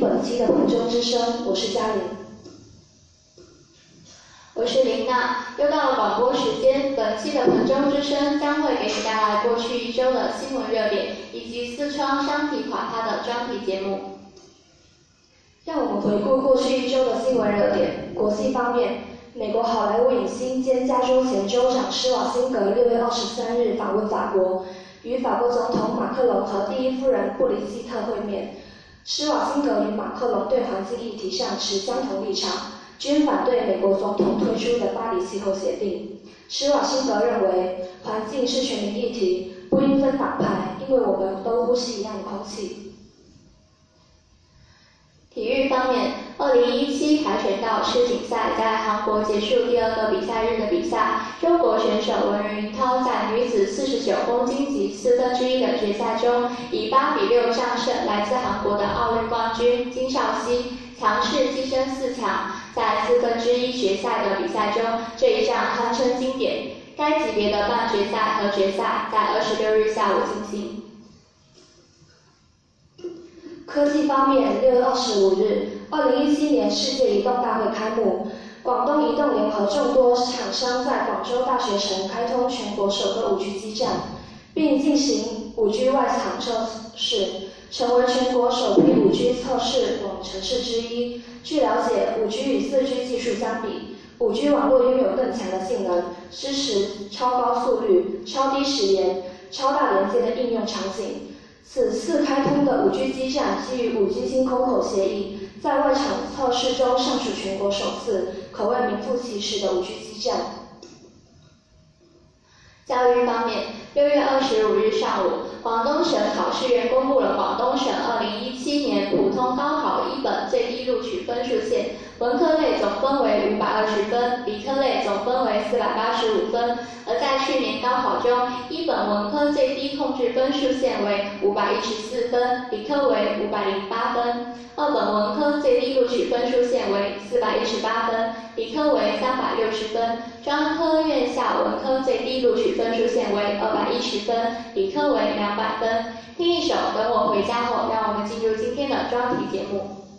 本期的彭州之声，我是嘉玲。我是林娜，又到了广播时间。本期的彭州之声将会给你带来过去一周的新闻热点，以及四川商体垮塌的专题节目。让我们回顾过去一周的新闻热点。国际方面，美国好莱坞影星兼加州前州长施瓦辛格六月二十三日访问法国。与法国总统马克龙和第一夫人布里希特会面，施瓦辛格与马克龙对环境议题上持相同立场，均反对美国总统推出的巴黎气候协定。施瓦辛格认为，环境是全民议题，不应分党派，因为我们都呼吸一样的空气。体育方面，二零一七跆拳道世锦赛在韩国结束第二个比赛日的比赛，中国选手文人云涛在女子四十九公斤级四分之一的决赛中，以八比六战胜来自韩国的奥运冠军金少熙，强势跻身四强。在四分之一决赛的比赛中，这一战堪称经典。该级别的半决赛和决赛在二十六日下午进行。科技方面，六月二十五日，二零一七年世界移动大会开幕，广东移动联合众多厂商在广州大学城开通全国首个五 G 基站，并进行五 G 外场测试，成为全国首批五 G 测试网城市之一。据了解，五 G 与四 G 技术相比，五 G 网络拥有更强的性能，支持超高速率、超低时延、超大连接的应用场景。此次开通的五 G 基站基于五 G 星空口协议，在外场测试中尚属全国首次，可谓名副其实的五 G 基站。教育方面，六月二十五日上午，广东省考试院公布了广东省二零一七年普通高考一本最低录取分数线。文科类总分为五百二十分，理科类总分为四百八十五分。而在去年高考中，一本文科最低控制分数线为五百一十四分，理科为五百零八分；二本文科最低录取分数线为四百一十八分，理科为三百六十分；专科院校文科最低录取分数线为二百一十分，理科为两百分。听一首《等我回家后》，让我们进入今天的专题节目。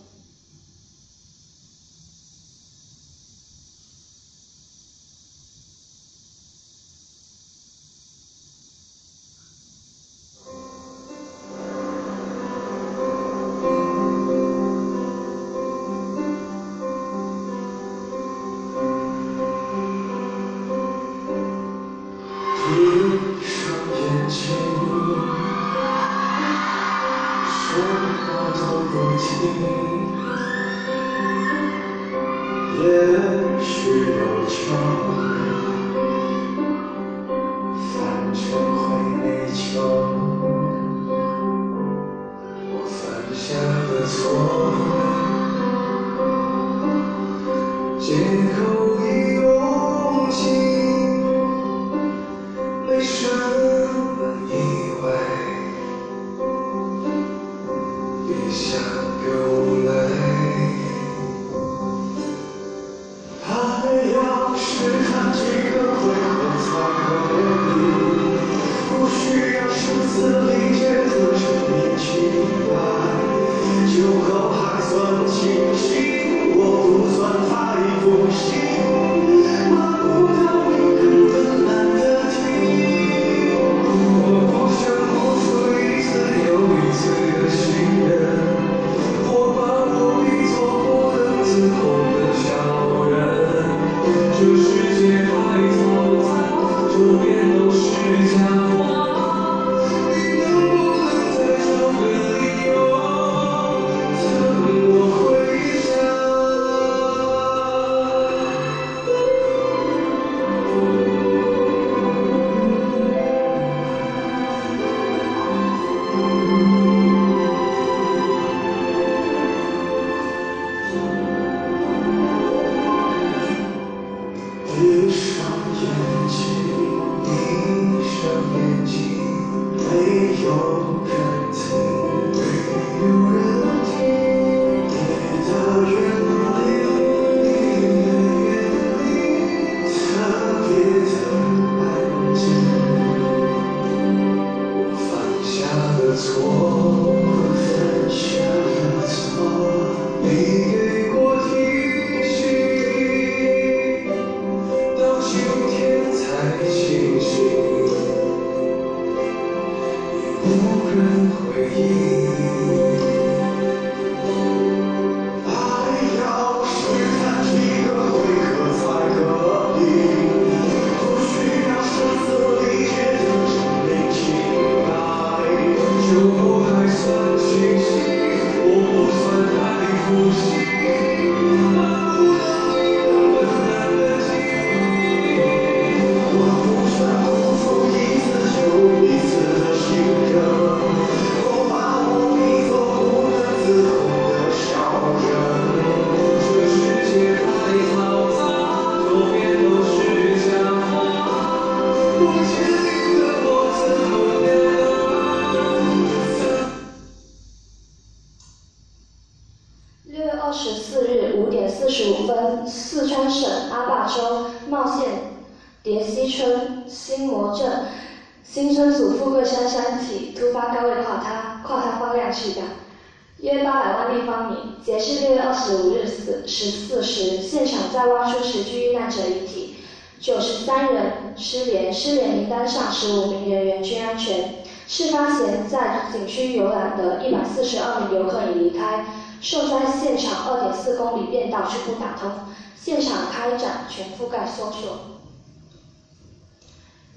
别想流泪，爱要是看几个回合才可以，不需要声嘶力竭的证明情感，酒后还算清醒，我不算太负心。六月二十五日四十四时现场在挖出十具遇难者遗体九十三人失联失联名单上十五名人员均安全。事发前在景区游览的一百四十二名游客已离开受灾现场二点四公里便道全部打通现场开展全覆盖搜索。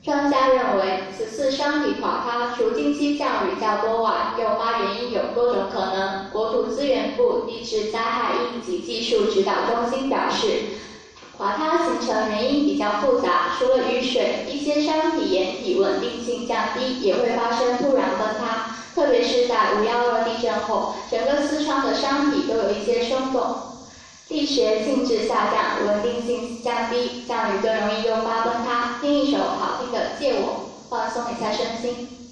专家认为，此次山体垮塌除近期降雨较多外，诱发原因有多种可能。国土资源部地质灾害应急技术指导中心表示。垮塌形成原因比较复杂，除了雨水，一些山体岩体稳定性降低，也会发生突然崩塌。特别是在五幺二地震后，整个四川的山体都有一些松动，力学性质下降，稳定性降低，降雨更容易诱发崩塌。听一首好听的《借我》，放松一下身心。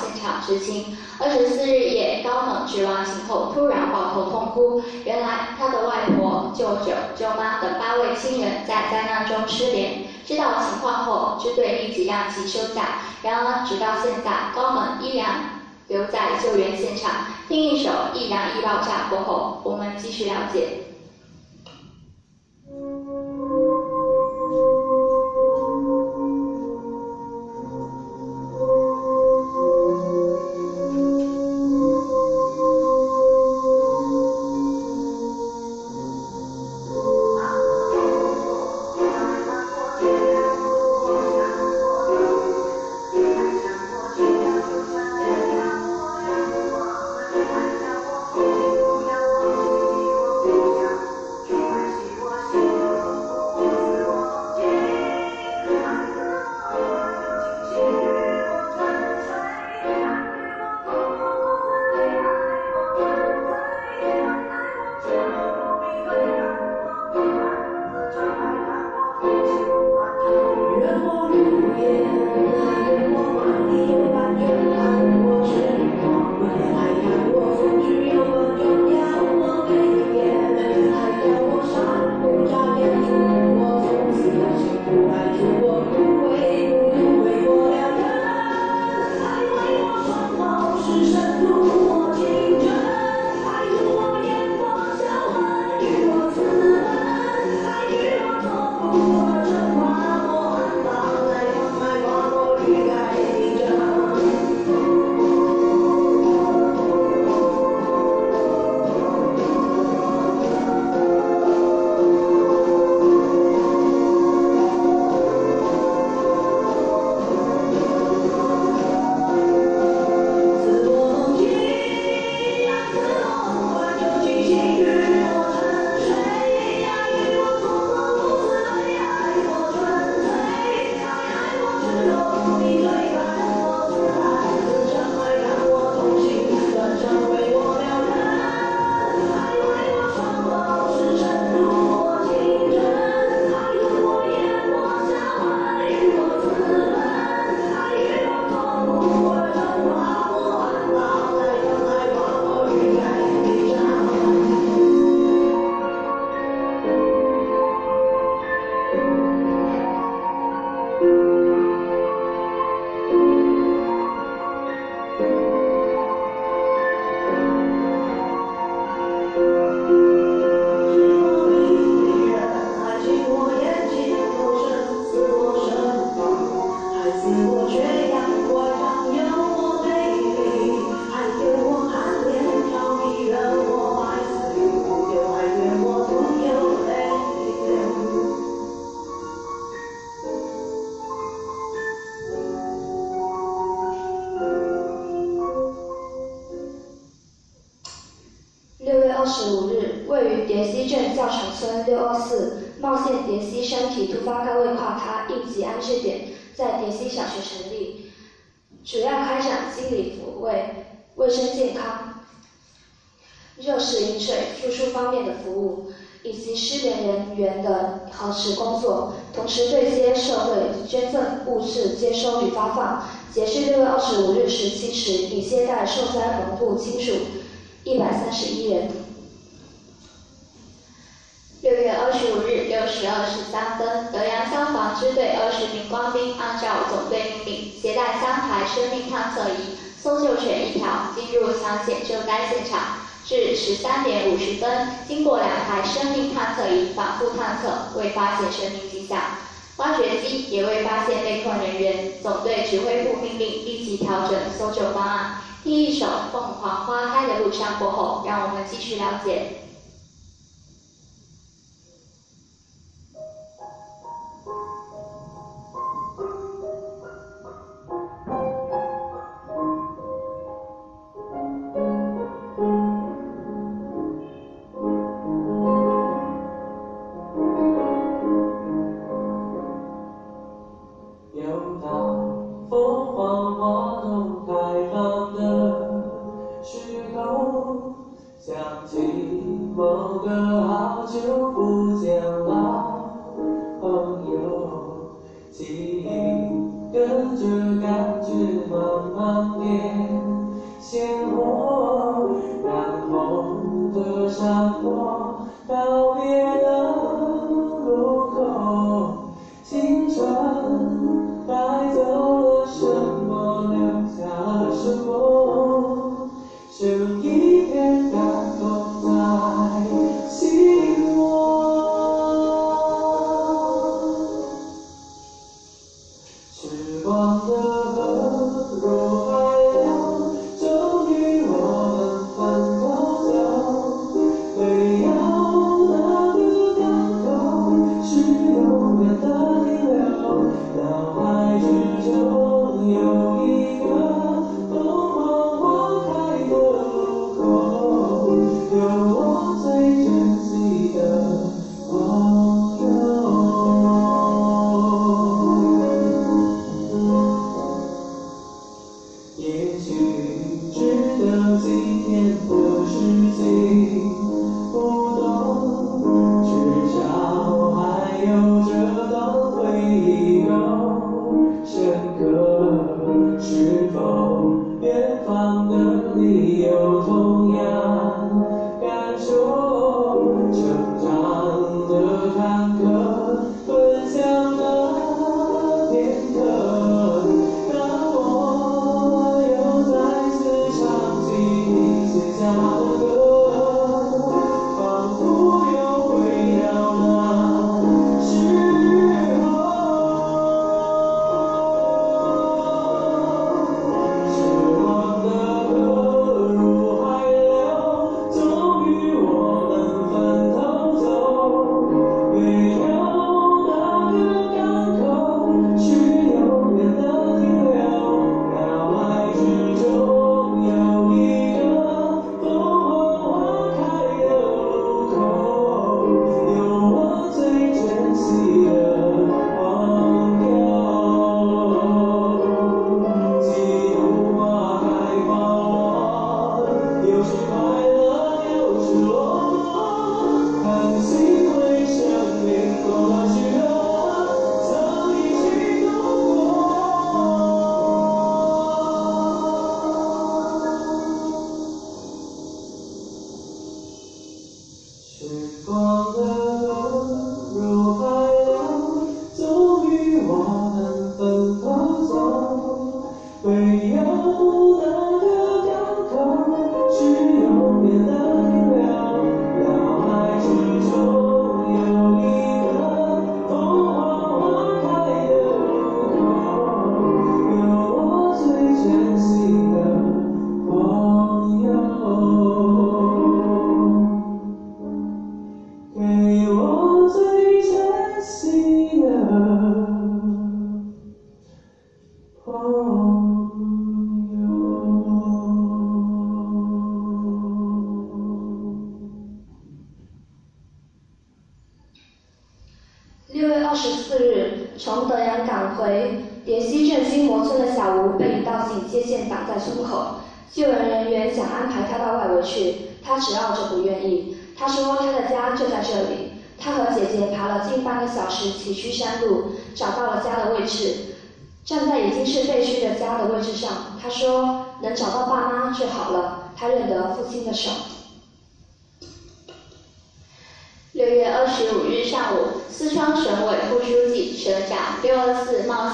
现场执勤。二十四日夜，高猛执完勤后突然抱头痛哭，原来他的外婆、舅舅、舅妈等八位亲人在灾难中失联。知道情况后，支队立即让其休假。然而，直到现在，高猛依然留在救援现场。听一首《易燃易爆炸》过后，我们继续了解。六月二十五日，位于叠溪镇教场村六二四茂县叠溪山体突发高位垮塌应急安置点在叠溪小学成立，主要开展心理抚慰、卫生健康、热水饮水、住宿方面的服务，以及失联人员的核实工作，同时对接社会捐赠物资接收与发放。截至六月二十五日十七时，已接待受灾农户亲属。一百三十一人。六月二十五日六时二十三分，德阳消防支队二十名官兵按照总队命令，携带三台生命探测仪、搜救犬一条，进入抢险救灾现场。至十三点五十分，经过两台生命探测仪反复探测，未发现生命迹象。挖掘机也未发现被困人员，总队指挥部命令立即调整搜救方案。听一首《凤凰花开的路上》过后，让我们继续了解。某个好久不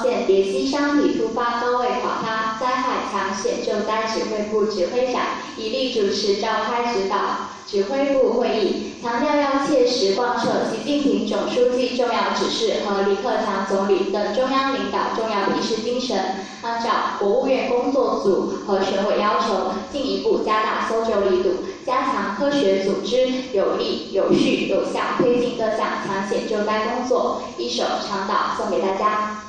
现叠溪山体突发高位垮塌灾害抢险救灾指挥部指挥长已力主持召开指导指挥部会议强调要切实贯彻习近平总书记重要指示和李克强总理等中央领导重要批示精神按照国务院工作组和省委要求进一步加大搜救力度加强科学组织有力有序有效推进各项抢险救灾工作一首长岛送给大家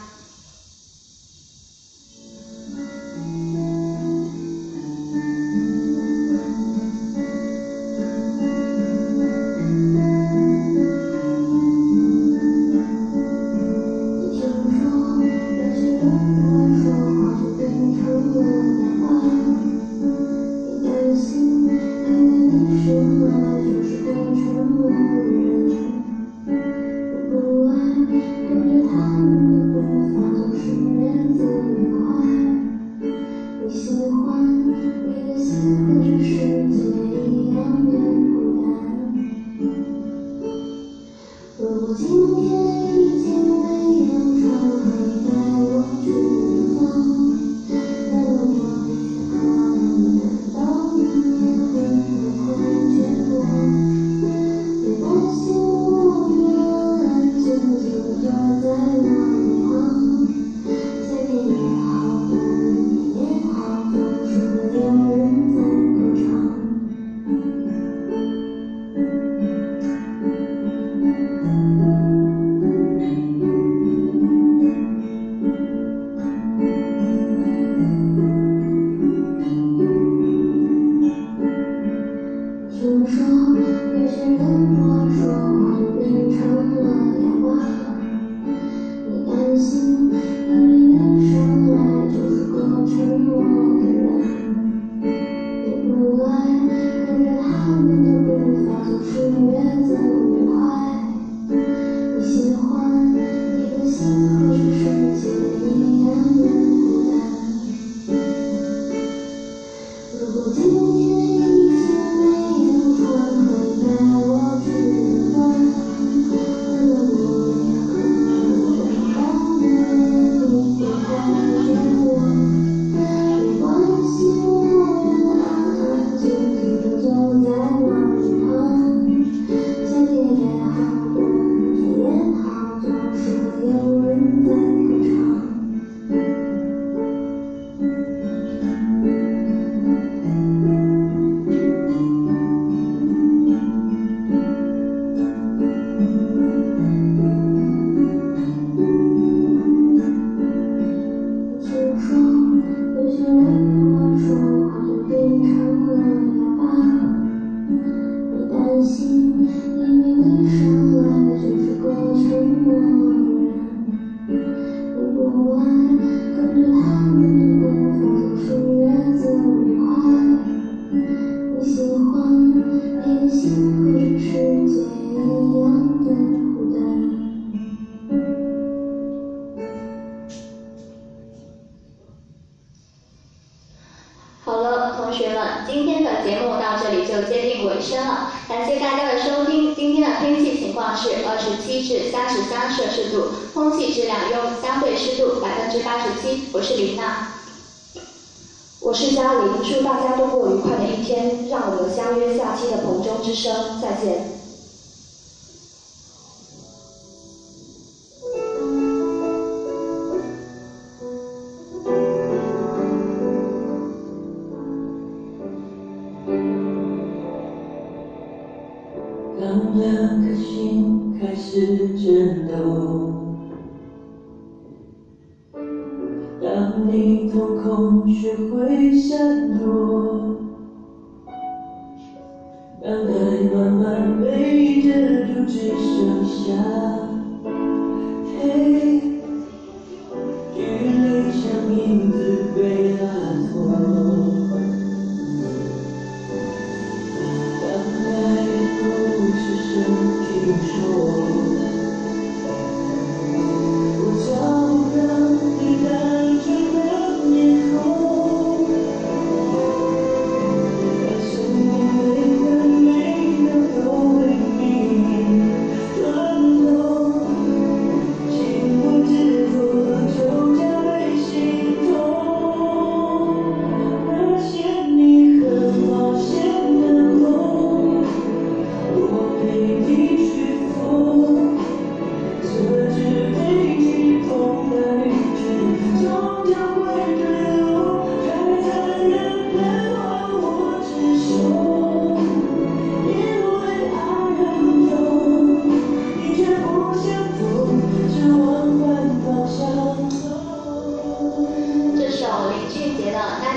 当两颗心开始震动当你瞳孔学会闪躲当爱慢慢被遮住只剩下拒绝了。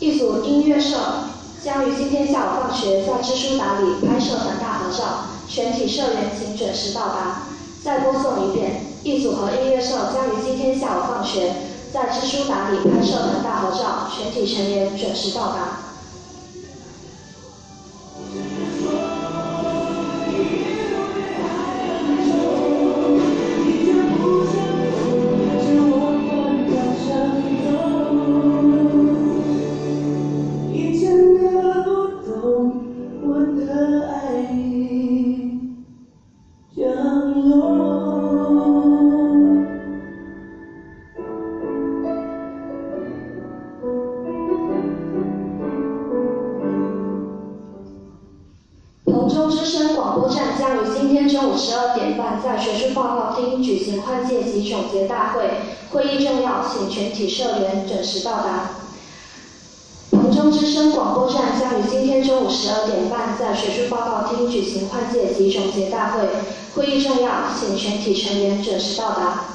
一组音乐社将于今天下午放学在知书达理拍摄团大合照全体社员请准时到达。再播送一遍一组和音乐社将于今天下午放学在知书达理拍摄团大合照全体成员准时到达。请全体成员准时到达